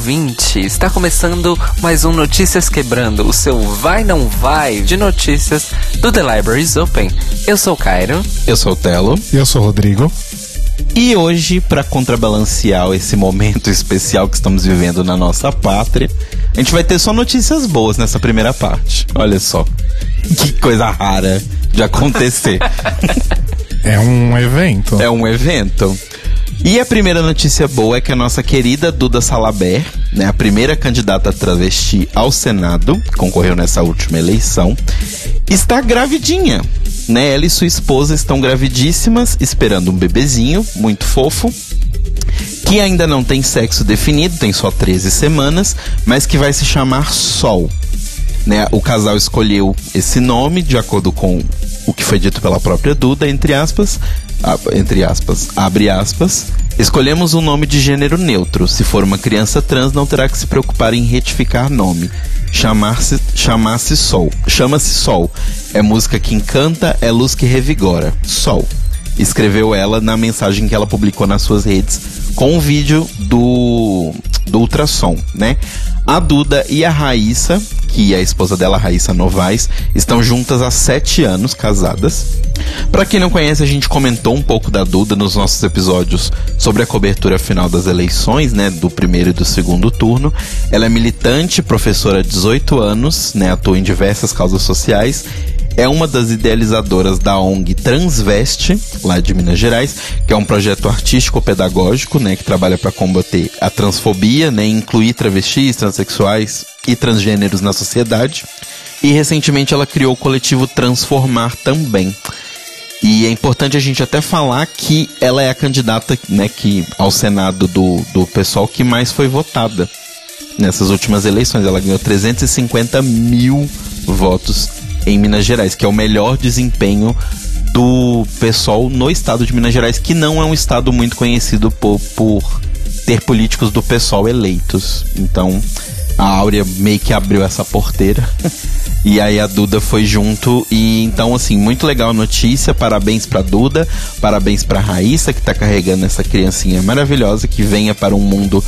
ouvinte! Está começando mais um Notícias Quebrando, o seu vai não vai de notícias do The Libraries Open. Eu sou o Cairo. Eu sou o Telo. E eu sou o Rodrigo. E hoje, para contrabalancear esse momento especial que estamos vivendo na nossa pátria, a gente vai ter só notícias boas nessa primeira parte. Olha só. Que coisa rara de acontecer. é um evento. É um evento. E a primeira notícia boa é que a nossa querida Duda Salaber, né, a primeira candidata travesti ao Senado, concorreu nessa última eleição, está gravidinha. Né? Ela e sua esposa estão gravidíssimas, esperando um bebezinho muito fofo, que ainda não tem sexo definido, tem só 13 semanas, mas que vai se chamar Sol. Né? O casal escolheu esse nome de acordo com o que foi dito pela própria Duda, entre aspas, entre aspas, abre aspas, escolhemos um nome de gênero neutro. Se for uma criança trans, não terá que se preocupar em retificar nome. Chamar-se chamasse Sol. Chama-se Sol. É música que encanta, é luz que revigora. Sol. Escreveu ela na mensagem que ela publicou nas suas redes com o vídeo do, do ultrassom, né? A Duda e a Raíssa, que é a esposa dela, Raíssa Novaes, estão juntas há sete anos, casadas. Para quem não conhece, a gente comentou um pouco da Duda nos nossos episódios sobre a cobertura final das eleições, né, do primeiro e do segundo turno. Ela é militante, professora há 18 anos, né, atua em diversas causas sociais é uma das idealizadoras da ONG Transveste, lá de Minas Gerais, que é um projeto artístico-pedagógico, né, que trabalha para combater a transfobia, né, incluir travestis, transexuais e transgêneros na sociedade. E recentemente ela criou o coletivo Transformar também. E é importante a gente até falar que ela é a candidata né, que, ao Senado do, do pessoal que mais foi votada nessas últimas eleições. Ela ganhou 350 mil votos em Minas Gerais, que é o melhor desempenho do pessoal no estado de Minas Gerais, que não é um estado muito conhecido por, por ter políticos do pessoal eleitos. Então, a Áurea meio que abriu essa porteira. e aí a Duda foi junto e então assim, muito legal notícia. Parabéns pra Duda, parabéns pra Raíssa que tá carregando essa criancinha maravilhosa que venha para um mundo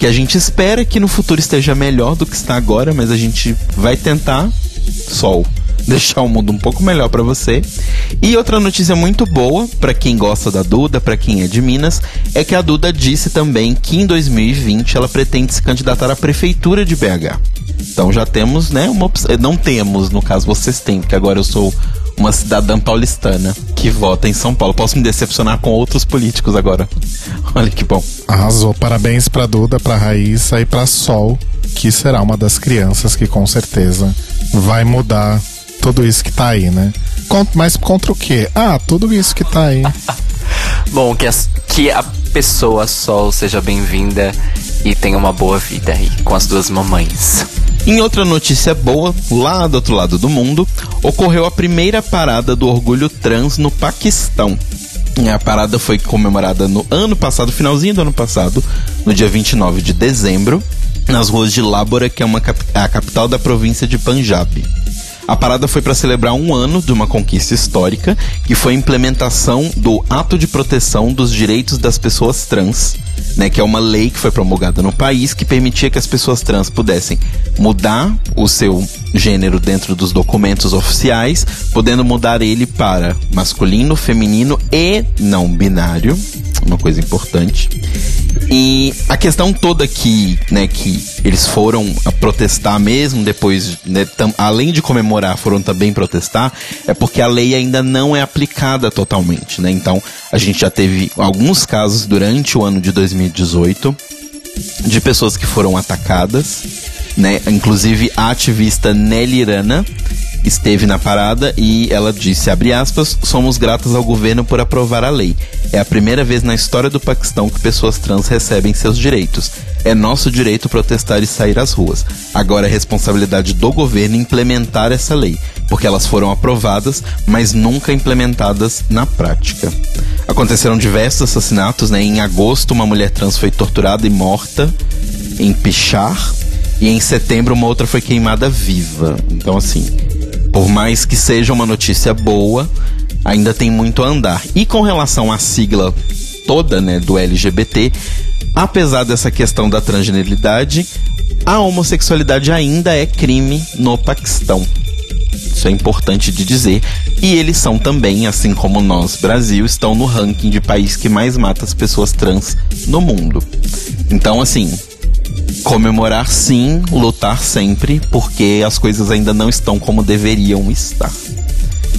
que a gente espera que no futuro esteja melhor do que está agora, mas a gente vai tentar. Sol deixar o mundo um pouco melhor para você. E outra notícia muito boa para quem gosta da Duda, para quem é de Minas, é que a Duda disse também que em 2020 ela pretende se candidatar à prefeitura de BH. Então já temos, né, uma opção. Não temos, no caso vocês têm, porque agora eu sou uma cidadã paulistana que vota em São Paulo. Posso me decepcionar com outros políticos agora. Olha que bom. Arrasou. Parabéns pra Duda, pra Raíssa e pra Sol, que será uma das crianças que com certeza vai mudar tudo isso que tá aí, né? Mas contra o quê? Ah, tudo isso que tá aí. Bom, que, as, que a pessoa Sol seja bem-vinda e tenha uma boa vida aí com as duas mamães. Em outra notícia boa, lá do outro lado do mundo, ocorreu a primeira parada do orgulho trans no Paquistão. A parada foi comemorada no ano passado, finalzinho do ano passado, no dia 29 de dezembro, nas ruas de Lábora, que é uma, a capital da província de Punjab. A parada foi para celebrar um ano de uma conquista histórica, que foi a implementação do Ato de Proteção dos Direitos das Pessoas Trans, né, que é uma lei que foi promulgada no país que permitia que as pessoas trans pudessem mudar o seu gênero dentro dos documentos oficiais, podendo mudar ele para masculino, feminino e não binário, uma coisa importante. E a questão toda que, né, que eles foram protestar mesmo depois, né, além de comemorar, foram também protestar, é porque a lei ainda não é aplicada totalmente, né? Então, a gente já teve alguns casos durante o ano de 2018 de pessoas que foram atacadas, né? Inclusive a ativista Nelly Rana, esteve na parada e ela disse, abre aspas, somos gratos ao governo por aprovar a lei. É a primeira vez na história do Paquistão que pessoas trans recebem seus direitos. É nosso direito protestar e sair às ruas. Agora é responsabilidade do governo implementar essa lei, porque elas foram aprovadas, mas nunca implementadas na prática. Aconteceram diversos assassinatos, né? Em agosto, uma mulher trans foi torturada e morta em Pichar, e em setembro uma outra foi queimada viva. Então, assim, por mais que seja uma notícia boa, ainda tem muito a andar. E com relação à sigla toda, né, do LGBT, apesar dessa questão da transgeneridade, a homossexualidade ainda é crime no Paquistão. Isso é importante de dizer. E eles são também, assim como nós, Brasil, estão no ranking de país que mais mata as pessoas trans no mundo. Então, assim, comemorar sim, lutar sempre, porque as coisas ainda não estão como deveriam estar.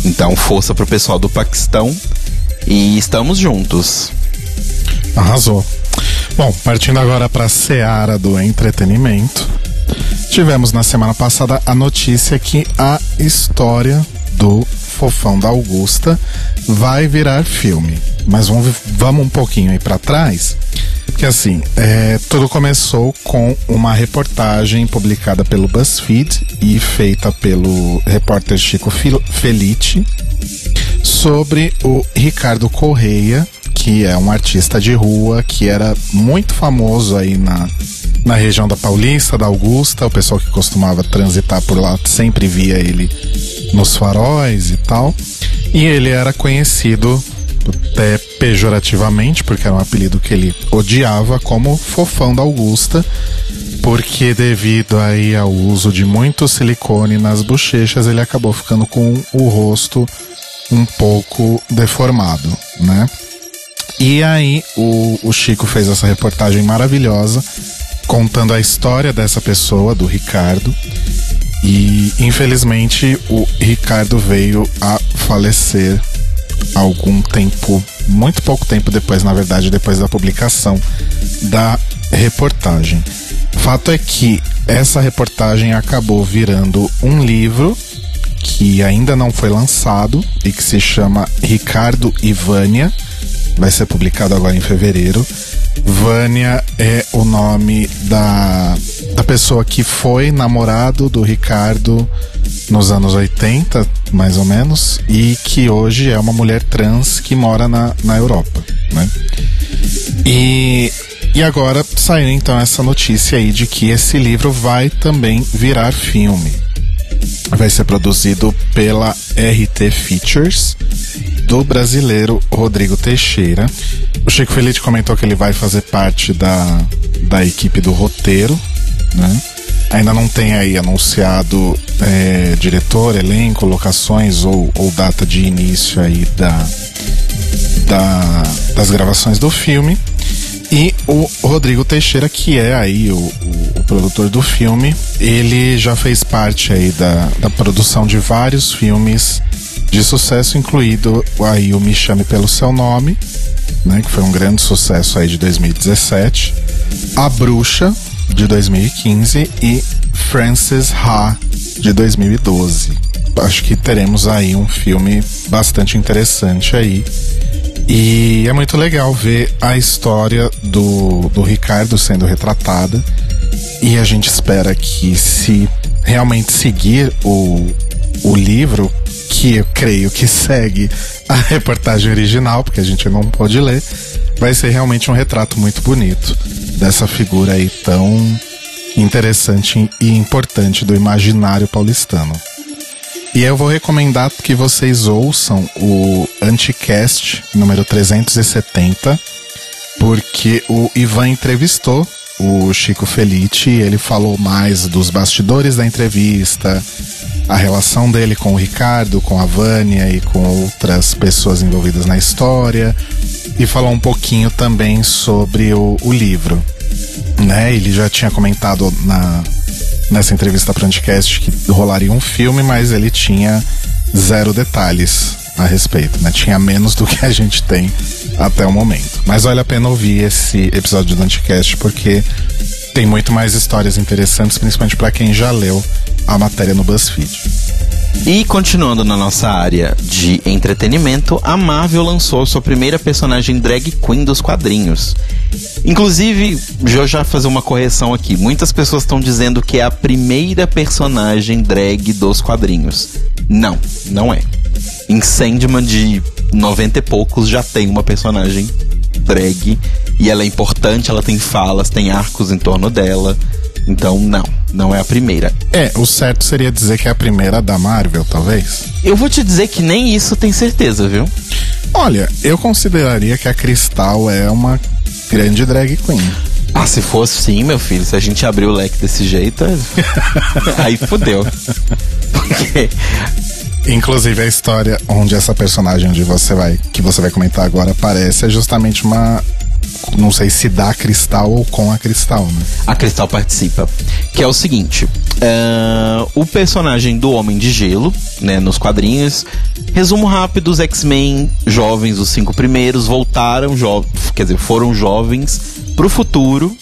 Então, força pro pessoal do Paquistão e estamos juntos. Arrasou. Bom, partindo agora para a seara do entretenimento. Tivemos na semana passada a notícia que a história do Fofão da Augusta vai virar filme. Mas vamos, vamos um pouquinho aí para trás. Porque assim, é, tudo começou com uma reportagem publicada pelo BuzzFeed e feita pelo repórter Chico Felice sobre o Ricardo Correia, que é um artista de rua que era muito famoso aí na, na região da Paulista, da Augusta. O pessoal que costumava transitar por lá sempre via ele nos faróis e tal. E ele era conhecido até pejorativamente, porque era um apelido que ele odiava, como Fofão da Augusta, porque devido aí ao uso de muito silicone nas bochechas, ele acabou ficando com o rosto um pouco deformado, né? E aí o, o Chico fez essa reportagem maravilhosa contando a história dessa pessoa, do Ricardo. E infelizmente o Ricardo veio a falecer algum tempo, muito pouco tempo depois, na verdade, depois da publicação da reportagem. Fato é que essa reportagem acabou virando um livro que ainda não foi lançado e que se chama Ricardo e Vânia. Vai ser publicado agora em fevereiro. Vânia é o nome da, da pessoa que foi namorado do Ricardo nos anos 80, mais ou menos, e que hoje é uma mulher trans que mora na, na Europa, né? E, e agora saiu então essa notícia aí de que esse livro vai também virar filme. Vai ser produzido pela RT Features do brasileiro Rodrigo Teixeira. O Chico Felipe comentou que ele vai fazer parte da, da equipe do roteiro, né? Ainda não tem aí anunciado é, diretor, elenco, locações ou, ou data de início aí da, da, das gravações do filme. E o Rodrigo Teixeira, que é aí o, o, o, produtor do filme, ele já fez parte aí da, da produção de vários filmes de sucesso, incluído aí o Me Chame Pelo Seu Nome, né, que foi um grande sucesso aí de 2017, A Bruxa, de 2015, e Frances Ha, de 2012. Acho que teremos aí um filme bastante interessante aí. E é muito legal ver a história do, do Ricardo sendo retratada. E a gente espera que, se realmente seguir o, o livro, que eu creio que segue a reportagem original, porque a gente não pode ler, vai ser realmente um retrato muito bonito dessa figura aí tão interessante e importante do imaginário paulistano. E eu vou recomendar que vocês ouçam o Anticast número 370, porque o Ivan entrevistou o Chico Felice, ele falou mais dos bastidores da entrevista, a relação dele com o Ricardo, com a Vânia e com outras pessoas envolvidas na história e falou um pouquinho também sobre o, o livro. Né? Ele já tinha comentado na, nessa entrevista para Anticast que rolaria um filme, mas ele tinha zero detalhes a respeito, né? Tinha menos do que a gente tem até o momento. Mas vale a pena ouvir esse episódio do Anticast porque tem muito mais histórias interessantes, principalmente para quem já leu a matéria no BuzzFeed. E continuando na nossa área de entretenimento, a Marvel lançou sua primeira personagem drag queen dos quadrinhos. Inclusive, já já fazer uma correção aqui. Muitas pessoas estão dizendo que é a primeira personagem drag dos quadrinhos. Não, não é. Em Sandman de 90 e poucos já tem uma personagem drag e ela é importante, ela tem falas, tem arcos em torno dela. Então, não, não é a primeira. É, o certo seria dizer que é a primeira da Marvel, talvez. Eu vou te dizer que nem isso tem certeza, viu? Olha, eu consideraria que a Cristal é uma grande drag queen. Ah, se fosse sim, meu filho, se a gente abrir o leque desse jeito, aí fodeu. Porque Inclusive a história onde essa personagem onde você vai, que você vai comentar agora aparece é justamente uma não sei se dá Cristal ou com a Cristal, né? a Cristal participa. Que é o seguinte: uh, o personagem do Homem de Gelo, né, nos quadrinhos. Resumo rápido: os X-Men jovens, os cinco primeiros, voltaram, jo quer dizer, foram jovens pro futuro.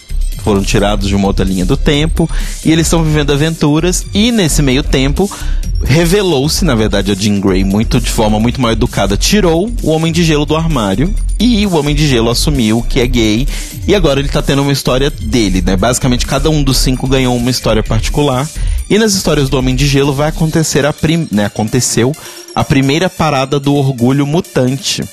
Foram tirados de uma outra linha do tempo e eles estão vivendo aventuras. E nesse meio tempo, revelou-se, na verdade, a Jean Grey, muito de forma muito mal educada, tirou o Homem de Gelo do armário e o Homem de Gelo assumiu que é gay e agora ele tá tendo uma história dele, né? Basicamente, cada um dos cinco ganhou uma história particular e nas histórias do Homem de Gelo vai acontecer a prim... né? Aconteceu a primeira parada do orgulho mutante.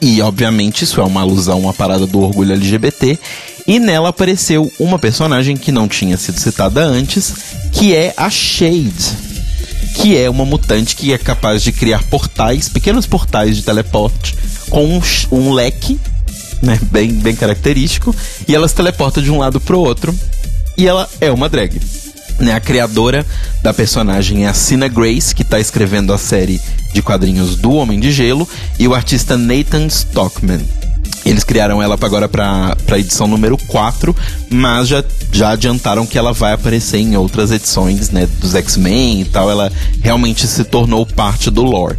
E, obviamente, isso é uma alusão uma parada do orgulho LGBT. E nela apareceu uma personagem que não tinha sido citada antes, que é a Shade. Que é uma mutante que é capaz de criar portais, pequenos portais de teleporte, com um, um leque, né, bem, bem característico. E ela se teleporta de um lado pro outro. E ela é uma drag. Né, a criadora da personagem é a Cina Grace, que está escrevendo a série de quadrinhos do Homem de Gelo, e o artista Nathan Stockman. Eles criaram ela agora para a edição número 4, mas já, já adiantaram que ela vai aparecer em outras edições, né, dos X-Men e tal. Ela realmente se tornou parte do lore.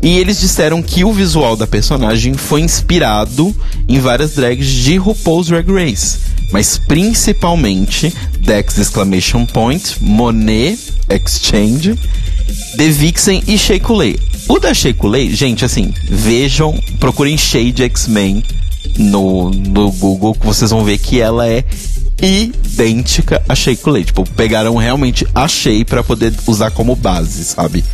E eles disseram que o visual da personagem foi inspirado em várias drags de RuPaul's Drag Race, mas principalmente Dex Exclamation Point, Monet Exchange, The Vixen e Shea Coulee. O da Shea Coulee, gente, assim, vejam, procurem Shade X-Men no, no Google, que vocês vão ver que ela é idêntica a Shea Coulee. Tipo, pegaram realmente a Shea pra poder usar como base, sabe?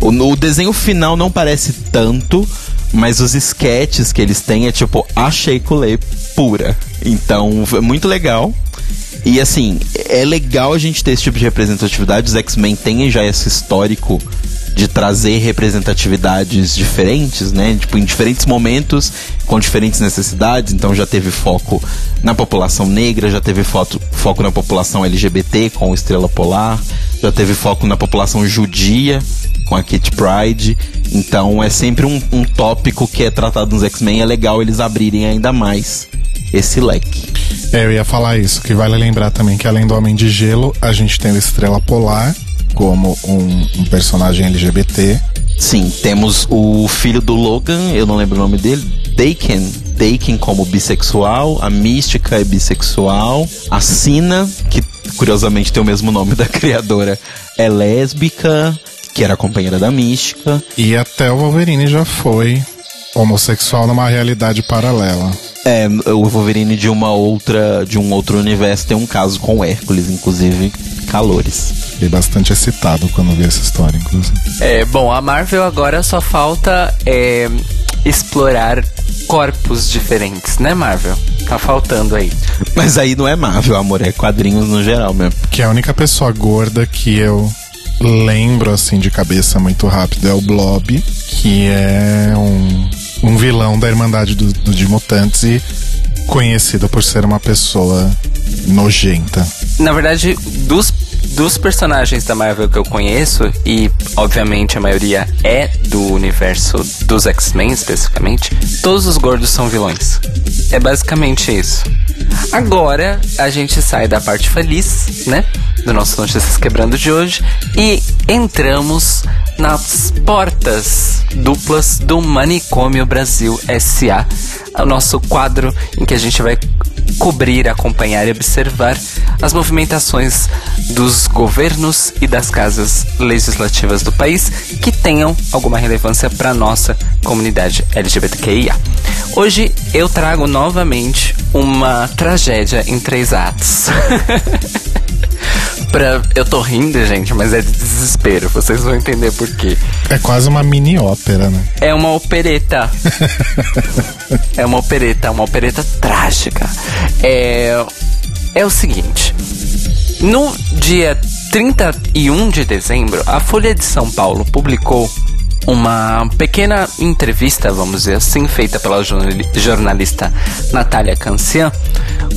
O, o desenho final não parece tanto, mas os sketches que eles têm é tipo a Shea Coulee pura. Então, é muito legal. E assim, é legal a gente ter esse tipo de representatividade. Os X-Men têm já esse histórico de trazer representatividades diferentes, né? Tipo, em diferentes momentos, com diferentes necessidades. Então já teve foco na população negra, já teve foto, foco na população LGBT com Estrela Polar, já teve foco na população judia com a Kit Pride. Então é sempre um, um tópico que é tratado nos X-Men. É legal eles abrirem ainda mais esse leque. É, eu ia falar isso, que vale lembrar também que além do Homem de Gelo, a gente tem o Estrela Polar como um, um personagem LGBT. Sim, temos o filho do Logan, eu não lembro o nome dele, Daken. Daken como bissexual, a Mística é bissexual, a Sina, que curiosamente tem o mesmo nome da criadora, é lésbica, que era companheira da Mística. E até o Wolverine já foi homossexual numa realidade paralela. É, o Wolverine de uma outra, de um outro universo tem um caso com o Hércules, inclusive, calores. Fiquei bastante excitado quando vi essa história, inclusive. É, bom, a Marvel agora só falta é, explorar corpos diferentes, né, Marvel? Tá faltando aí. Mas aí não é Marvel, amor, é quadrinhos no geral mesmo. Que a única pessoa gorda que eu lembro, assim, de cabeça muito rápido é o Blob, que é um, um vilão da Irmandade do, do, de Mutantes e conhecido por ser uma pessoa nojenta. Na verdade, dos, dos personagens da Marvel que eu conheço, e obviamente a maioria é do universo dos X-Men especificamente, todos os gordos são vilões. É basicamente isso. Agora a gente sai da parte feliz, né? Do nosso Notícias Quebrando de hoje e entramos nas portas duplas do Manicômio Brasil SA, o nosso quadro em que a gente vai cobrir, acompanhar e observar as movimentações dos governos e das casas legislativas do país que tenham alguma relevância para nossa comunidade LGBTQIA. Hoje eu trago novamente uma tragédia em três atos. pra... Eu tô rindo, gente, mas é de desespero. Vocês vão entender por quê. É quase uma mini ópera, né? É uma opereta. é uma opereta, uma opereta trágica. É, é o seguinte. No dia 31 de dezembro, a Folha de São Paulo publicou uma pequena entrevista, vamos dizer assim, feita pela jornalista Natália Cancian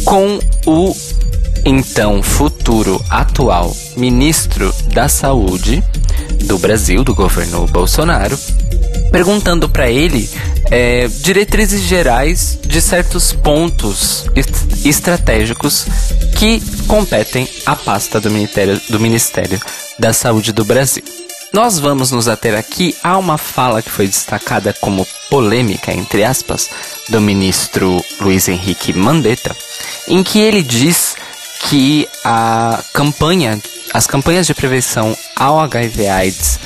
com o então futuro atual ministro da Saúde do Brasil, do governo Bolsonaro, perguntando para ele é, diretrizes gerais de certos pontos est estratégicos que competem à pasta do Ministério, do Ministério da Saúde do Brasil. Nós vamos nos ater aqui a uma fala que foi destacada como polêmica, entre aspas, do ministro Luiz Henrique Mandetta, em que ele diz que a campanha, as campanhas de prevenção ao HIV/AIDS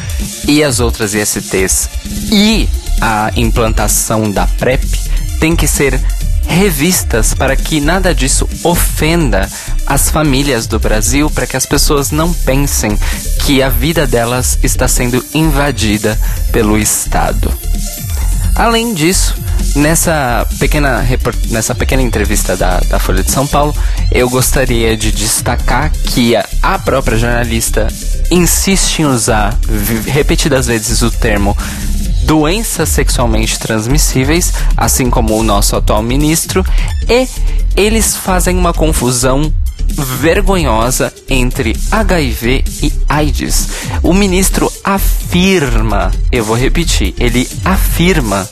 e as outras ISTs e a implantação da PrEP tem que ser revistas para que nada disso ofenda as famílias do Brasil, para que as pessoas não pensem que a vida delas está sendo invadida pelo Estado. Além disso, nessa pequena, nessa pequena entrevista da, da Folha de São Paulo, eu gostaria de destacar que a, a própria jornalista insiste em usar repetidas vezes o termo doenças sexualmente transmissíveis, assim como o nosso atual ministro, e eles fazem uma confusão vergonhosa entre HIV e AIDS. O ministro afirma, eu vou repetir, ele afirma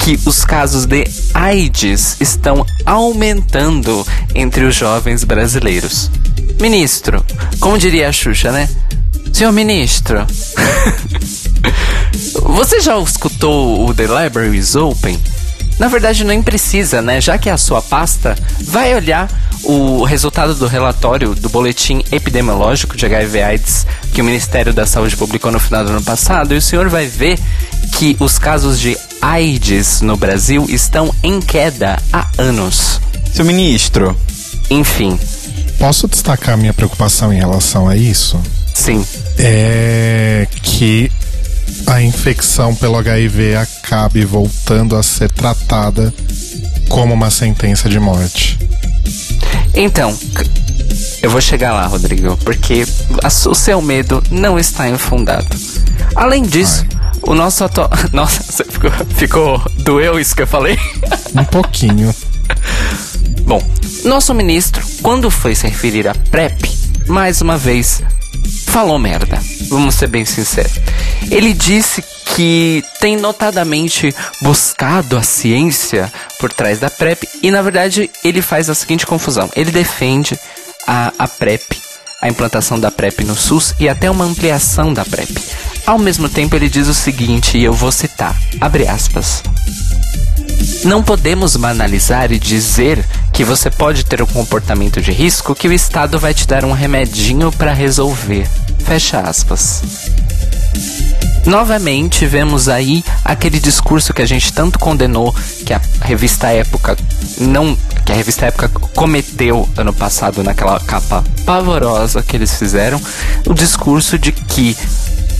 que os casos de AIDS estão aumentando entre os jovens brasileiros. Ministro, como diria a Xuxa, né? Senhor ministro, você já escutou o The Library is Open? Na verdade, nem precisa, né? Já que é a sua pasta vai olhar o resultado do relatório do boletim epidemiológico de HIV/AIDS que o Ministério da Saúde publicou no final do ano passado, e o senhor vai ver que os casos de AIDS no Brasil estão em queda há anos. Seu ministro. Enfim. Posso destacar minha preocupação em relação a isso? Sim. É que a infecção pelo HIV acabe voltando a ser tratada como uma sentença de morte. Então, eu vou chegar lá, Rodrigo, porque o seu medo não está infundado. Além disso, Ai. o nosso atual. Nossa, ficou, ficou. Doeu isso que eu falei? Um pouquinho. Bom, nosso ministro, quando foi se referir à PrEP, mais uma vez falou merda. Vamos ser bem sinceros. Ele disse que tem notadamente buscado a ciência por trás da PrEP e na verdade ele faz a seguinte confusão. Ele defende a, a PrEP, a implantação da PrEP no SUS e até uma ampliação da PrEP. Ao mesmo tempo ele diz o seguinte, e eu vou citar, abre aspas. Não podemos banalizar e dizer que você pode ter um comportamento de risco que o Estado vai te dar um remedinho para resolver. Fecha aspas. Novamente vemos aí aquele discurso que a gente tanto condenou, que a revista Época não, que a revista Época cometeu ano passado naquela capa pavorosa que eles fizeram, o discurso de que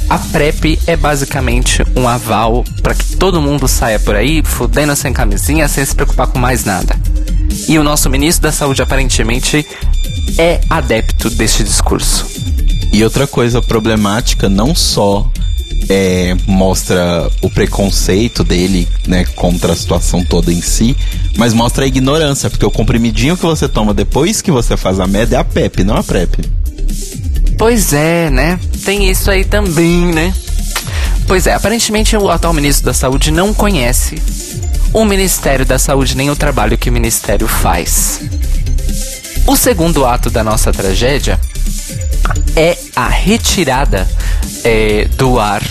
a PrEP é basicamente um aval para que todo mundo saia por aí fudendo sem camisinha, sem se preocupar com mais nada. E o nosso ministro da Saúde aparentemente é adepto deste discurso. E outra coisa problemática, não só é, mostra o preconceito dele, né, contra a situação toda em si, mas mostra a ignorância, porque o comprimidinho que você toma depois que você faz a MED é a PEP, não a PrEP. Pois é, né? Tem isso aí também, né? Pois é, aparentemente o atual ministro da Saúde não conhece o Ministério da Saúde nem o trabalho que o Ministério faz. O segundo ato da nossa tragédia é a retirada é, do ar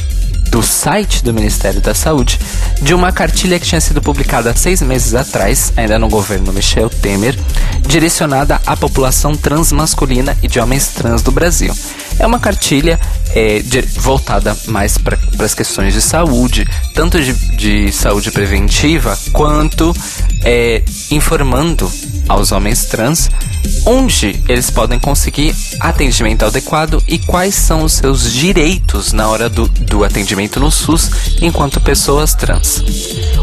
do site do Ministério da Saúde de uma cartilha que tinha sido publicada seis meses atrás, ainda no governo Michel Temer, direcionada à população transmasculina e de homens trans do Brasil. É uma cartilha é, de, voltada mais para as questões de saúde, tanto de, de saúde preventiva quanto é, informando aos homens trans onde eles podem conseguir atendimento adequado e quais são os seus direitos na hora do, do atendimento no SUS enquanto pessoas trans.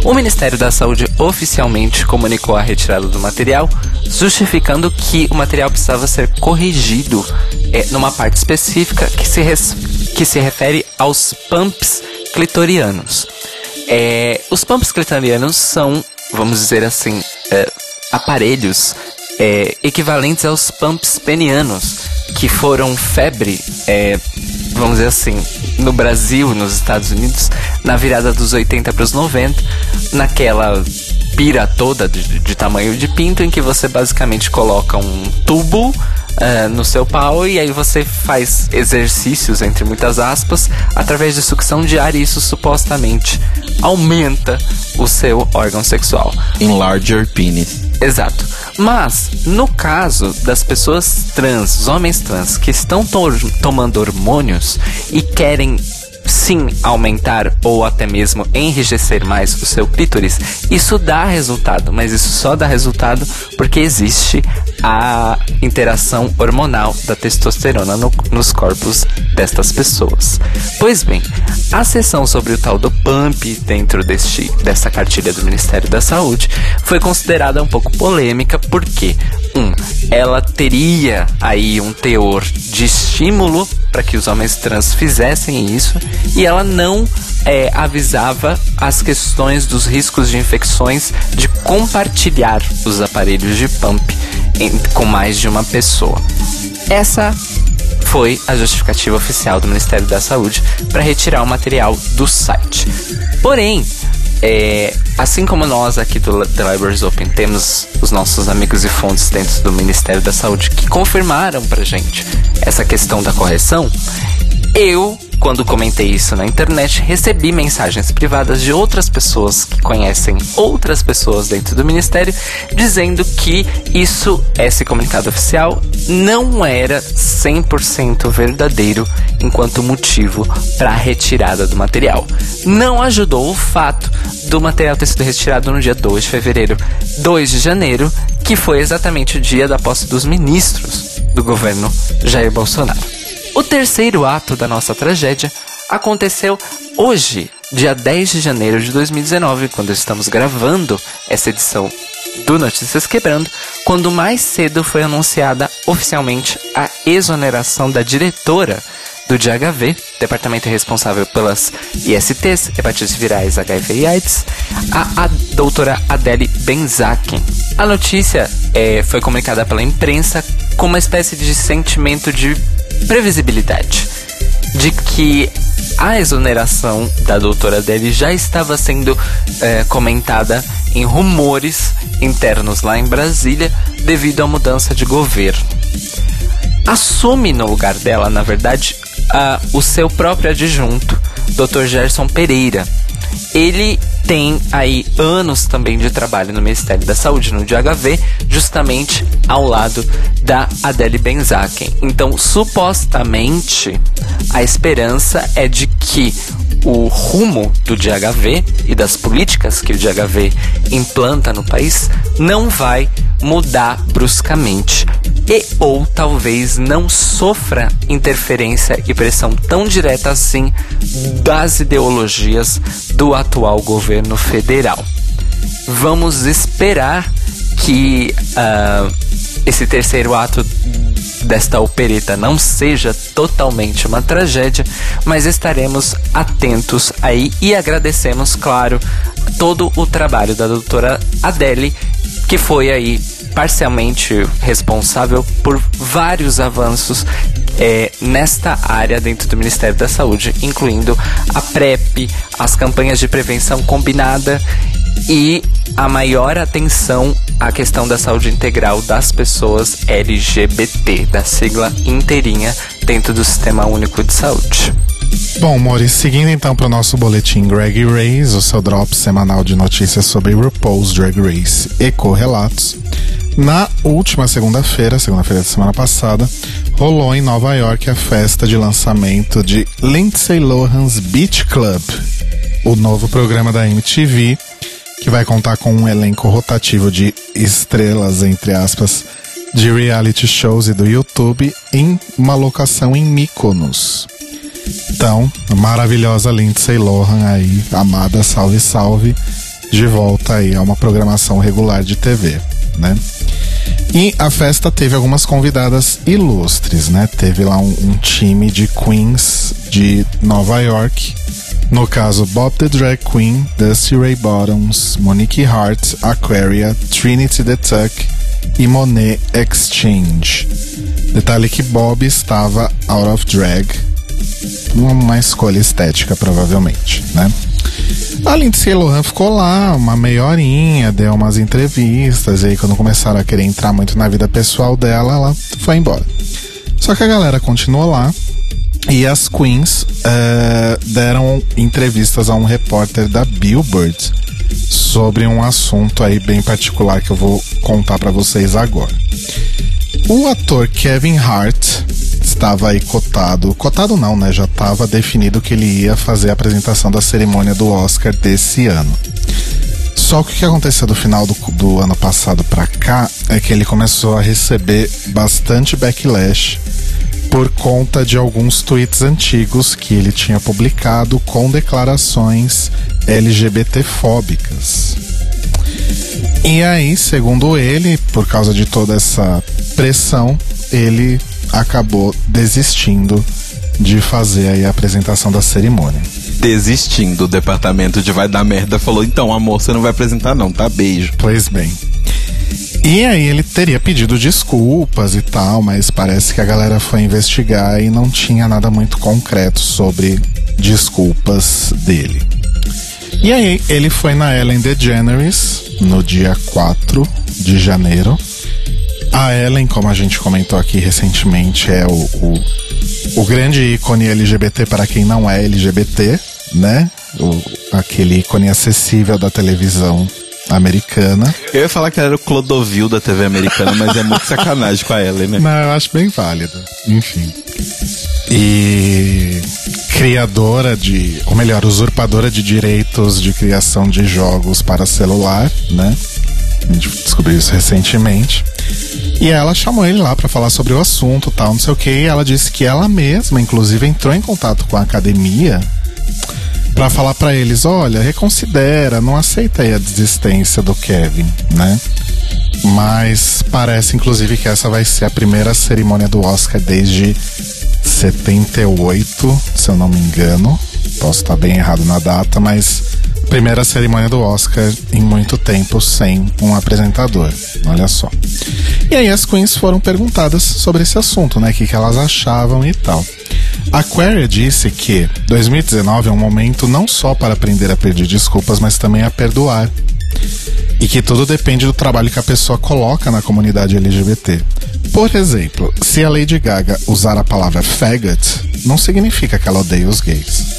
O Ministério da Saúde oficialmente comunicou a retirada do material, justificando que o material precisava ser corrigido é, numa parte específica que se, res, que se refere aos pumps clitorianos. É, os pumps clitorianos são, vamos dizer assim, é, aparelhos é, equivalentes aos pumps penianos, que foram febre, é, vamos dizer assim, no Brasil, nos Estados Unidos, na virada dos 80 para os 90, naquela pira toda de, de, tamanho de pinto, em que você basicamente coloca um tubo uh, no seu pau e aí você faz exercícios, entre muitas aspas, através de sucção de ar e isso supostamente aumenta o seu órgão sexual. Enlarger penis. Exato. Mas, no caso das pessoas trans, homens trans, que estão to tomando hormônios e querem sim aumentar ou até mesmo enrijecer mais o seu clítoris, isso dá resultado, mas isso só dá resultado porque existe a interação hormonal da testosterona no, nos corpos destas pessoas. Pois bem, a sessão sobre o tal do pump dentro deste, dessa cartilha do Ministério da Saúde foi considerada um pouco polêmica porque um, ela teria aí um teor de estímulo para que os homens trans fizessem isso e ela não é, avisava as questões dos riscos de infecções de compartilhar os aparelhos de pump em, com mais de uma pessoa. Essa foi a justificativa oficial do Ministério da Saúde para retirar o material do site. Porém, é, assim como nós aqui do The Libraries Open temos os nossos amigos e fontes dentro do Ministério da Saúde que confirmaram pra gente essa questão da correção, eu quando comentei isso na internet, recebi mensagens privadas de outras pessoas que conhecem outras pessoas dentro do ministério dizendo que isso, esse comunicado oficial, não era 100% verdadeiro enquanto motivo para a retirada do material. Não ajudou o fato do material ter sido retirado no dia 2 de fevereiro, 2 de janeiro, que foi exatamente o dia da posse dos ministros do governo Jair Bolsonaro. O terceiro ato da nossa tragédia aconteceu hoje, dia 10 de janeiro de 2019, quando estamos gravando essa edição do Notícias Quebrando, quando mais cedo foi anunciada oficialmente a exoneração da diretora do DHV, departamento responsável pelas ISTs, hepatites virais, HIV e AIDS, a, a doutora Adele Benzaken. A notícia é, foi comunicada pela imprensa com uma espécie de sentimento de previsibilidade de que a exoneração da doutora dele já estava sendo é, comentada em rumores internos lá em Brasília devido à mudança de governo. Assume no lugar dela, na verdade, o seu próprio adjunto, Dr. Gerson Pereira. Ele tem aí anos também de trabalho no Ministério da Saúde, no DHV, justamente ao lado da Adele Benzaken. Então, supostamente, a esperança é de que o rumo do DHV e das políticas que o DHV implanta no país não vai mudar bruscamente e ou talvez não sofra interferência e pressão tão direta assim das ideologias do atual governo federal. Vamos esperar que uh, esse terceiro ato desta opereta não seja totalmente uma tragédia, mas estaremos atentos aí e agradecemos, claro, todo o trabalho da doutora Adele, que foi aí parcialmente responsável por vários avanços é, nesta área dentro do Ministério da Saúde, incluindo a PrEP, as campanhas de prevenção combinada e a maior atenção à questão da saúde integral das pessoas LGBT, da sigla inteirinha dentro do Sistema Único de Saúde. Bom, Maurício, seguindo então para o nosso boletim Greg Race, o seu drop semanal de notícias sobre RuPaul's Drag Race e correlatos. Na última segunda-feira, segunda-feira da semana passada, rolou em Nova York a festa de lançamento de Lindsay Lohan's Beach Club, o novo programa da MTV, que vai contar com um elenco rotativo de estrelas, entre aspas, de reality shows e do YouTube em uma locação em Mykonos. Então, maravilhosa Lindsay Lohan aí, amada salve salve, de volta aí a uma programação regular de TV, né? E a festa teve algumas convidadas ilustres, né? Teve lá um, um time de queens de Nova York, No caso, Bob the Drag Queen, Dusty Ray Bottoms, Monique Hart, Aquaria, Trinity the Tuck e Monet Exchange. Detalhe que Bob estava out of drag, uma escolha estética provavelmente, né? A Lindsay Lohan ficou lá uma meia horinha, deu umas entrevistas, e aí quando começaram a querer entrar muito na vida pessoal dela, ela foi embora. Só que a galera continuou lá, e as queens uh, deram entrevistas a um repórter da Billboard sobre um assunto aí bem particular que eu vou contar para vocês agora. O ator Kevin Hart estava aí cotado, cotado não, né? Já estava definido que ele ia fazer a apresentação da cerimônia do Oscar desse ano. Só que o que aconteceu do final do, do ano passado para cá é que ele começou a receber bastante backlash por conta de alguns tweets antigos que ele tinha publicado com declarações LGBTfóbicas. E aí, segundo ele, por causa de toda essa pressão, ele acabou desistindo de fazer aí a apresentação da cerimônia. Desistindo, o departamento de vai dar merda falou: então, amor, você não vai apresentar, não, tá? Beijo. Pois bem. E aí ele teria pedido desculpas e tal, mas parece que a galera foi investigar e não tinha nada muito concreto sobre desculpas dele. E aí ele foi na Ellen DeGeneres no dia 4 de janeiro. A Ellen, como a gente comentou aqui recentemente, é o, o, o grande ícone LGBT para quem não é LGBT, né? O, aquele ícone acessível da televisão americana. Eu ia falar que ela era o Clodovil da TV americana, mas é muito sacanagem com a Ellen, né? Não, eu acho bem válido. Enfim. E criadora de, ou melhor, usurpadora de direitos de criação de jogos para celular, né? A gente descobriu isso recentemente. E ela chamou ele lá para falar sobre o assunto, tal, não sei o que. Ela disse que ela mesma, inclusive, entrou em contato com a academia para falar para eles, olha, reconsidera, não aceita aí a desistência do Kevin, né? Mas parece inclusive que essa vai ser a primeira cerimônia do Oscar desde 78, se eu não me engano. Posso estar bem errado na data, mas primeira cerimônia do Oscar em muito tempo sem um apresentador. Olha só. E aí as queens foram perguntadas sobre esse assunto, né? O que, que elas achavam e tal. Aquaria disse que 2019 é um momento não só para aprender a pedir desculpas, mas também a perdoar. E que tudo depende do trabalho que a pessoa coloca na comunidade LGBT. Por exemplo, se a Lady Gaga usar a palavra faggot, não significa que ela odeia os gays.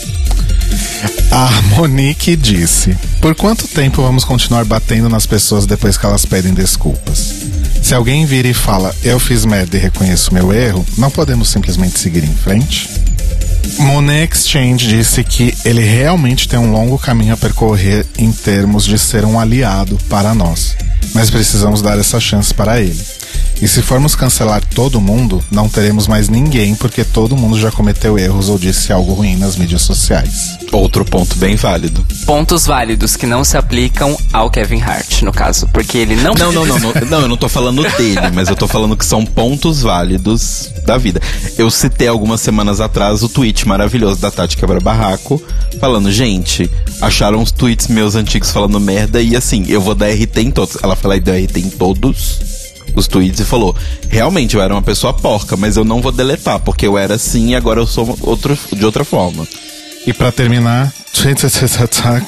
A Monique disse: Por quanto tempo vamos continuar batendo nas pessoas depois que elas pedem desculpas? Se alguém vira e fala, eu fiz merda e reconheço meu erro, não podemos simplesmente seguir em frente? Monet Exchange disse que ele realmente tem um longo caminho a percorrer em termos de ser um aliado para nós, mas precisamos dar essa chance para ele. E se formos cancelar todo mundo, não teremos mais ninguém porque todo mundo já cometeu erros ou disse algo ruim nas mídias sociais. Outro ponto bem válido. Pontos válidos que não se aplicam ao Kevin Hart, no caso, porque ele não. Não, não, não, não, não eu não tô falando dele, mas eu tô falando que são pontos válidos da vida. Eu citei algumas semanas atrás o tweet maravilhoso da Tati Quebra Barraco, falando, gente, acharam os tweets meus antigos falando merda e assim, eu vou dar RT em todos. Ela falou, e deu RT em todos os tweets e falou: realmente eu era uma pessoa porca, mas eu não vou deletar, porque eu era assim e agora eu sou outro, de outra forma. E para terminar, Attack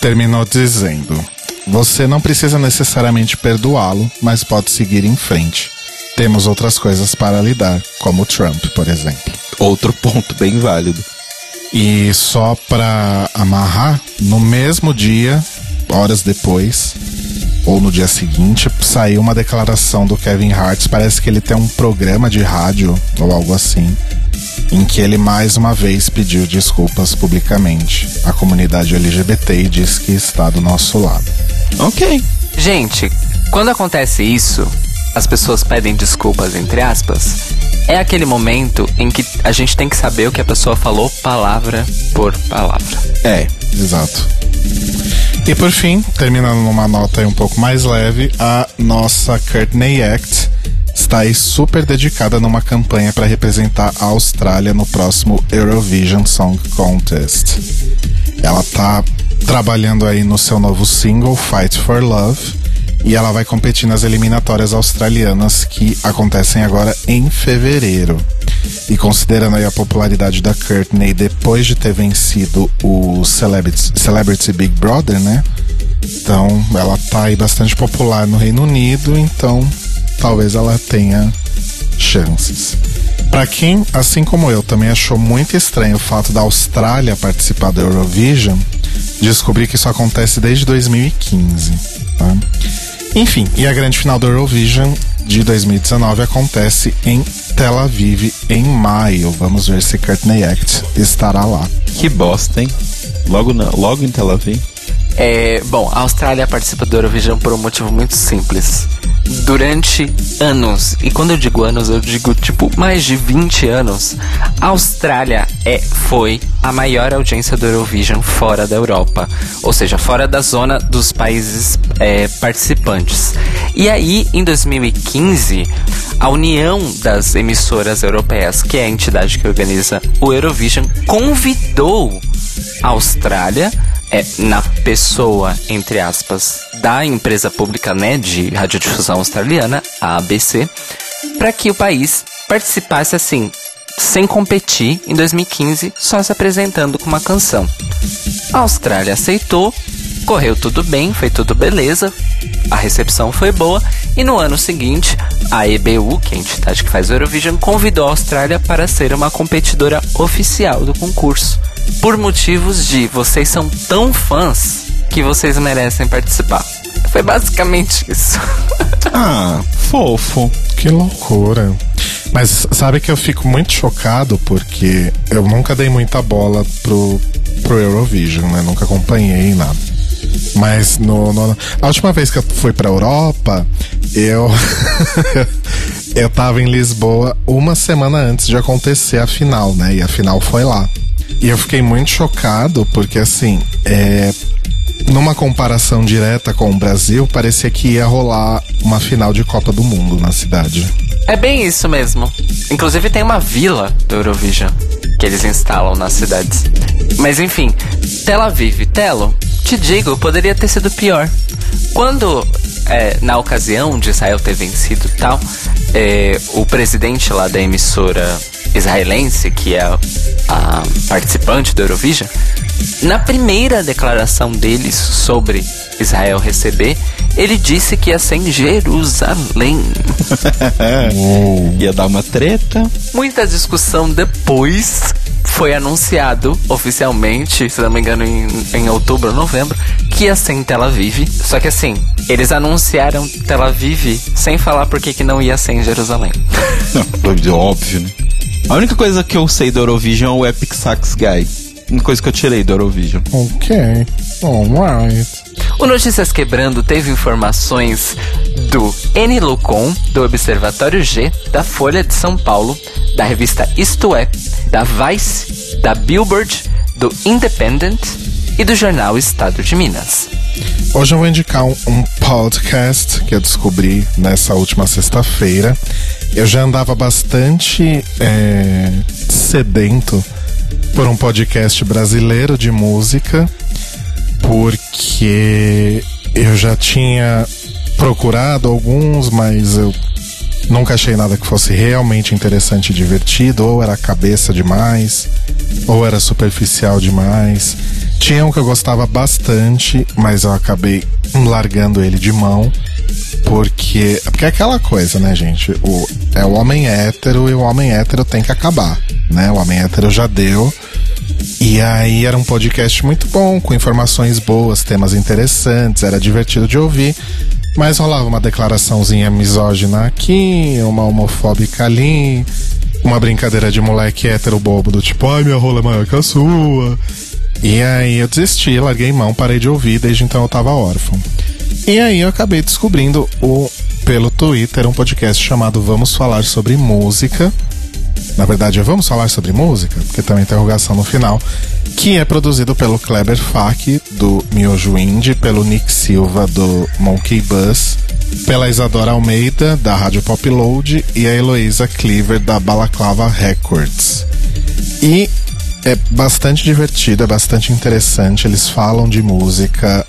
terminou dizendo: Você não precisa necessariamente perdoá-lo, mas pode seguir em frente. Temos outras coisas para lidar, como Trump, por exemplo. Outro ponto bem válido. E só para amarrar, no mesmo dia, horas depois, ou no dia seguinte, saiu uma declaração do Kevin Hart. Parece que ele tem um programa de rádio ou algo assim, em que ele mais uma vez pediu desculpas publicamente à comunidade LGBT e disse que está do nosso lado. Ok. Gente, quando acontece isso, as pessoas pedem desculpas, entre aspas, é aquele momento em que a gente tem que saber o que a pessoa falou palavra por palavra. É, exato. E por fim, terminando numa nota um pouco mais leve, a nossa Courtney Act está aí super dedicada numa campanha para representar a Austrália no próximo Eurovision Song Contest. Ela tá trabalhando aí no seu novo single Fight for Love e ela vai competir nas eliminatórias australianas que acontecem agora em fevereiro. E considerando aí a popularidade da Courtney depois de ter vencido o Celebrity, Celebrity Big Brother, né? Então, ela tá aí bastante popular no Reino Unido, então talvez ela tenha chances. Para quem, assim como eu, também achou muito estranho o fato da Austrália participar do Eurovision, descobri que isso acontece desde 2015. Tá? Enfim, e a grande final do Eurovision de 2019 acontece em Tel Aviv em maio. Vamos ver se Courtney Act estará lá. Que bosta, hein? Logo, na, logo em Tel Aviv. É, bom, a Austrália participa do Eurovision por um motivo muito simples. Durante anos, e quando eu digo anos, eu digo tipo mais de 20 anos, a Austrália é, foi a maior audiência do Eurovision fora da Europa, ou seja, fora da zona dos países é, participantes. E aí, em 2015, a União das Emissoras Europeias, que é a entidade que organiza o Eurovision, convidou a Austrália é, na pessoa, entre aspas, da empresa pública né, de radiodifusão australiana, a ABC, para que o país participasse assim, sem competir em 2015, só se apresentando com uma canção. A Austrália aceitou, correu tudo bem, foi tudo beleza, a recepção foi boa e no ano seguinte a EBU, que é a entidade que faz o Eurovision, convidou a Austrália para ser uma competidora oficial do concurso por motivos de vocês são tão fãs que vocês merecem participar. Foi basicamente isso. ah, fofo. Que loucura. Mas sabe que eu fico muito chocado porque eu nunca dei muita bola pro, pro Eurovision, né? Nunca acompanhei nada. Mas no, no, a última vez que eu fui pra Europa, eu. eu tava em Lisboa uma semana antes de acontecer a final, né? E a final foi lá. E eu fiquei muito chocado porque, assim, é, numa comparação direta com o Brasil, parecia que ia rolar uma final de Copa do Mundo na cidade. É bem isso mesmo. Inclusive tem uma vila do Eurovision que eles instalam nas cidades. Mas enfim, Tel Aviv, Telo, te digo, poderia ter sido pior. Quando, é, na ocasião de Israel ter vencido tal, é, o presidente lá da emissora israelense, que é a participante do Eurovision, na primeira declaração deles sobre Israel receber, ele disse que ia ser em Jerusalém. ia dar uma treta. Muita discussão depois foi anunciado oficialmente, se não me engano, em, em outubro ou novembro, que ia ser em Tel Aviv. Só que assim, eles anunciaram Tel Aviv sem falar por que não ia ser em Jerusalém. Óbvio, né? A única coisa que eu sei do Eurovision é o Epic Sax Guy. Uma coisa que eu tirei do Eurovision. Ok, alright. O Notícias Quebrando teve informações do Lucon, do Observatório G, da Folha de São Paulo, da revista Isto É, da Vice, da Billboard, do Independent e do jornal Estado de Minas. Hoje eu vou indicar um, podcast que eu descobri nessa última sexta-feira. Eu já andava bastante é, sedento por um podcast brasileiro de música, porque eu já tinha procurado alguns, mas eu nunca achei nada que fosse realmente interessante e divertido, ou era cabeça demais, ou era superficial demais. Tinha um que eu gostava bastante, mas eu acabei largando ele de mão. Porque, porque é aquela coisa, né, gente? O, é o homem hétero e o homem hétero tem que acabar, né? O homem hétero já deu. E aí era um podcast muito bom, com informações boas, temas interessantes, era divertido de ouvir. Mas rolava uma declaraçãozinha misógina aqui, uma homofóbica ali, uma brincadeira de moleque hétero bobo do tipo, ai, minha rola é maior que a sua. E aí eu desisti, larguei mão, parei de ouvir, desde então eu tava órfão. E aí eu acabei descobrindo o pelo Twitter um podcast chamado Vamos Falar sobre Música. Na verdade, Vamos Falar sobre Música, porque tem uma interrogação no final, que é produzido pelo Kleber Fak, do Miojo Indie, pelo Nick Silva, do Monkey Bus, pela Isadora Almeida, da Rádio Pop Load, e a Heloísa Cleaver, da Balaclava Records. E é bastante divertido, é bastante interessante. Eles falam de música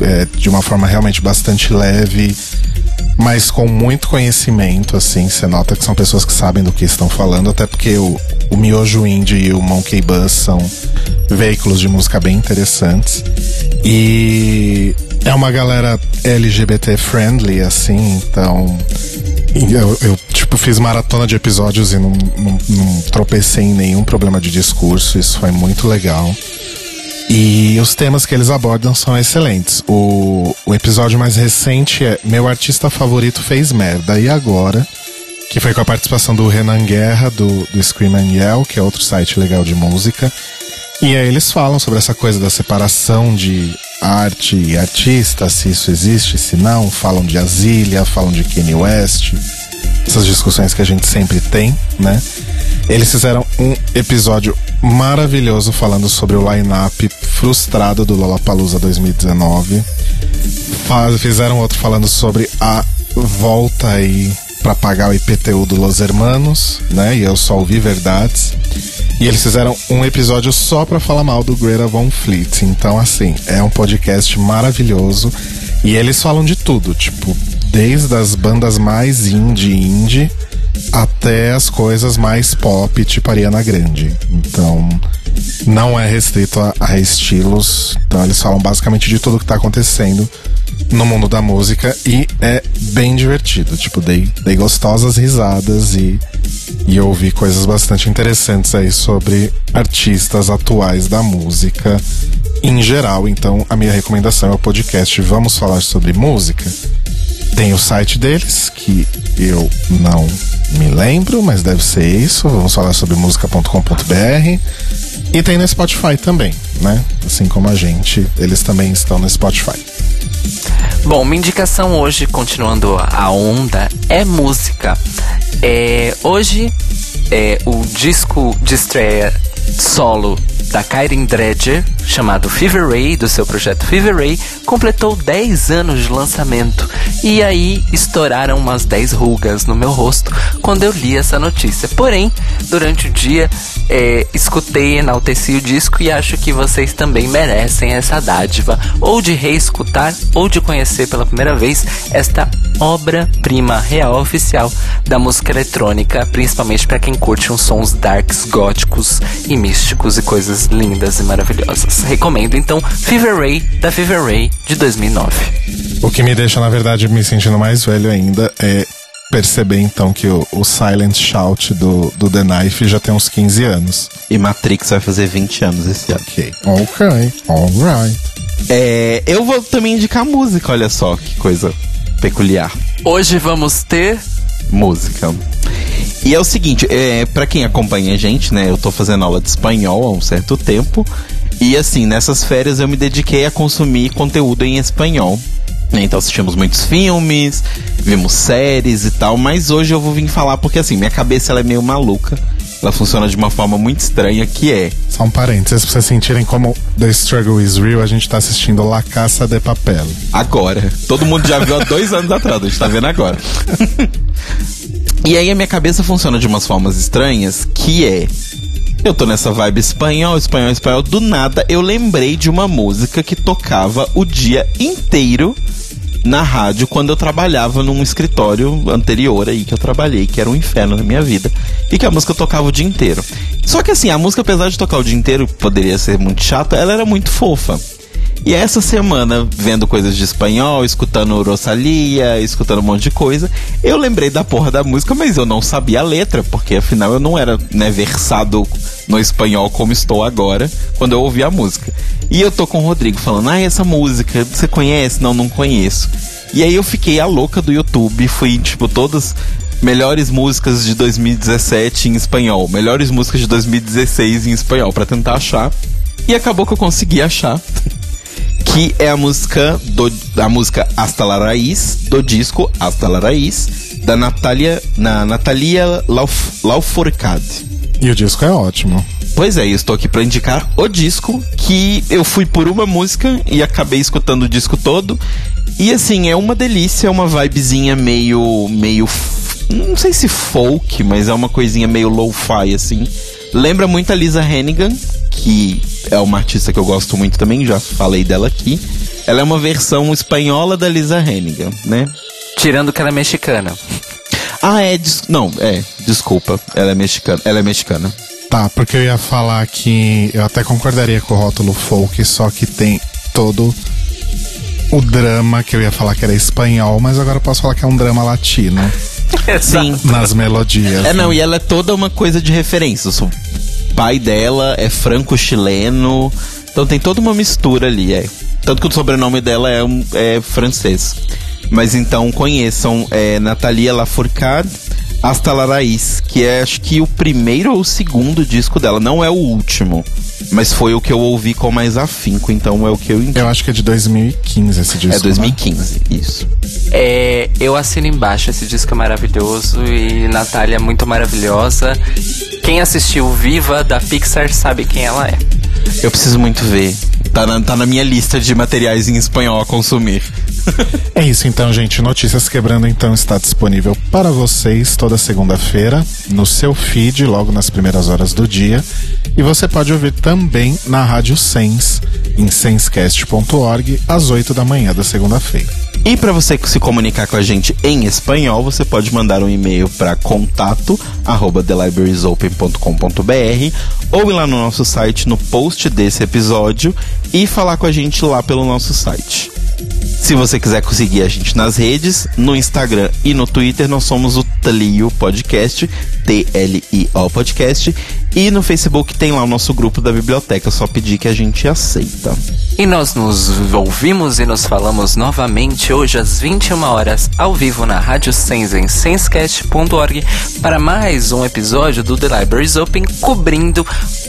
é, de uma forma realmente bastante leve, mas com muito conhecimento, assim. Você nota que são pessoas que sabem do que estão falando, até porque o, o Miojo Indie e o Monkey Bus são veículos de música bem interessantes. E é uma galera LGBT friendly, assim, então. Eu, eu, tipo, fiz maratona de episódios e não, não, não tropecei em nenhum problema de discurso, isso foi muito legal. E os temas que eles abordam são excelentes. O, o episódio mais recente é Meu Artista Favorito Fez Merda, e agora? Que foi com a participação do Renan Guerra, do, do Scream and Yell, que é outro site legal de música. E aí eles falam sobre essa coisa da separação de arte e artista, se isso existe, se não. Falam de Asília, falam de Kanye West. Essas discussões que a gente sempre tem, né? Eles fizeram um episódio maravilhoso falando sobre o line-up frustrado do Lollapalooza 2019. Fizeram outro falando sobre a volta aí para pagar o IPTU do Los Hermanos, né? E eu só ouvi verdades. E eles fizeram um episódio só para falar mal do Greta Von Fleet. Então, assim, é um podcast maravilhoso. E eles falam de tudo, tipo, desde as bandas mais indie indie até as coisas mais pop, tipo Ariana Grande. Então, não é restrito a, a estilos. Então, eles falam basicamente de tudo que tá acontecendo no mundo da música e é bem divertido. Tipo, dei, dei gostosas risadas e, e ouvi coisas bastante interessantes aí sobre artistas atuais da música em geral. Então, a minha recomendação é o podcast Vamos Falar sobre Música. Tem o site deles, que eu não me lembro, mas deve ser isso. Vamos falar sobre música.com.br. E tem no Spotify também, né? Assim como a gente, eles também estão no Spotify. Bom, minha indicação hoje, continuando a onda, é música. É, hoje, é, o disco de estreia solo da Kyrin Dredger, chamado Fever Ray, do seu projeto Fever Ray, completou 10 anos de lançamento. E aí estouraram umas 10 rugas no meu rosto quando eu li essa notícia. Porém, durante o dia, é, escutei, enalteci o disco e acho que vocês também merecem essa dádiva, ou de reescutar, ou de conhecer pela primeira vez esta obra-prima real oficial da música eletrônica, principalmente para quem curte uns sons darks, góticos e místicos e coisas lindas e maravilhosas. Recomendo então Fever Ray da Fever Ray de 2009. O que me deixa, na verdade, me sentindo mais velho ainda é perceber então que o, o, Silent Shout do, do The Knife já tem uns 15 anos. E Matrix vai fazer 20 anos esse ano. Ok. Ok. Alright. É, eu vou também indicar música, olha só que coisa peculiar. Hoje vamos ter música. E é o seguinte, é, para quem acompanha a gente, né, eu tô fazendo aula de espanhol há um certo tempo. E assim, nessas férias eu me dediquei a consumir conteúdo em espanhol. Né, então assistimos muitos filmes, vimos séries e tal, mas hoje eu vou vir falar porque assim, minha cabeça ela é meio maluca. Ela funciona de uma forma muito estranha que é. Só um parênteses pra vocês sentirem como The Struggle is Real, a gente tá assistindo La Caça de Papel. Agora. Todo mundo já viu há dois anos atrás, a gente tá vendo agora. e aí a minha cabeça funciona de umas formas estranhas que é. Eu tô nessa vibe espanhol, espanhol, espanhol. Do nada eu lembrei de uma música que tocava o dia inteiro na rádio quando eu trabalhava num escritório anterior aí que eu trabalhei, que era um inferno na minha vida. E que a música tocava o dia inteiro. Só que assim, a música, apesar de tocar o dia inteiro, poderia ser muito chata, ela era muito fofa. E essa semana, vendo coisas de espanhol, escutando Rosalia, escutando um monte de coisa, eu lembrei da porra da música, mas eu não sabia a letra, porque afinal eu não era né, versado no espanhol como estou agora, quando eu ouvi a música. E eu tô com o Rodrigo falando, ah, essa música, você conhece? Não, não conheço. E aí eu fiquei a louca do YouTube, fui, tipo, todas melhores músicas de 2017 em espanhol, melhores músicas de 2016 em espanhol, para tentar achar. E acabou que eu consegui achar. que é a música do a música Hasta la Raiz do disco Hasta la Raiz da Natalia na Natalia Lauf, Lafourcade. E o disco é ótimo. Pois é, eu estou aqui para indicar o disco que eu fui por uma música e acabei escutando o disco todo. E assim, é uma delícia, é uma vibezinha meio meio não sei se folk, mas é uma coisinha meio lo-fi assim. Lembra muito a Lisa Hennigan, que é uma artista que eu gosto muito também, já falei dela aqui. Ela é uma versão espanhola da Lisa Hennigan, né? Tirando que ela é mexicana. Ah, é. Des... Não, é. Desculpa. Ela é mexicana. Ela é mexicana. Tá, porque eu ia falar que eu até concordaria com o rótulo folk, só que tem todo o drama que eu ia falar que era espanhol, mas agora eu posso falar que é um drama latino. Sim. Nas melodias. É, não, e ela é toda uma coisa de referência. Pai dela é franco-chileno, então tem toda uma mistura ali, é. Tanto que o sobrenome dela é, é francês. Mas então conheçam é, Natalia Lafourcade Hasta la Raiz, que é acho que o primeiro ou o segundo disco dela, não é o último. Mas foi o que eu ouvi com mais afinco, então é o que eu entendi. Eu acho que é de 2015 esse disco. É 2015, né? isso. É, eu assino embaixo, esse disco é maravilhoso e Natália é muito maravilhosa. Quem assistiu Viva da Pixar sabe quem ela é. Eu preciso muito ver. Tá na, tá na minha lista de materiais em espanhol a consumir. é isso então, gente. Notícias Quebrando então está disponível para vocês toda segunda-feira no seu feed, logo nas primeiras horas do dia. E você pode ouvir também na Rádio Sens, em senscast.org, às 8 da manhã da segunda-feira. E para você se comunicar com a gente em espanhol, você pode mandar um e-mail para contato arroba ou ir lá no nosso site no post desse episódio e falar com a gente lá pelo nosso site. Se você quiser conseguir a gente nas redes, no Instagram e no Twitter, nós somos o Tlio Podcast, T-L-I-O Podcast. E no Facebook tem lá o nosso grupo da biblioteca, só pedir que a gente aceita. E nós nos ouvimos e nos falamos novamente hoje às 21 horas, ao vivo na Rádio Sense em sensecast.org para mais um episódio do The Libraries Open cobrindo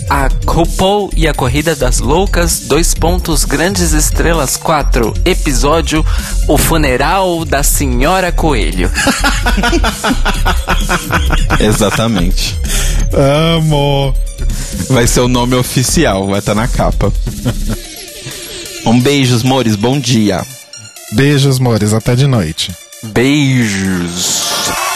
a RuPaul e a Corrida das Loucas, dois pontos grandes estrelas 4, episódio O Funeral da Senhora Coelho. Exatamente. Amo! Vai ser o nome oficial, vai estar tá na capa. Um beijos, Mores, bom dia. Beijos, Mores, até de noite. Beijos.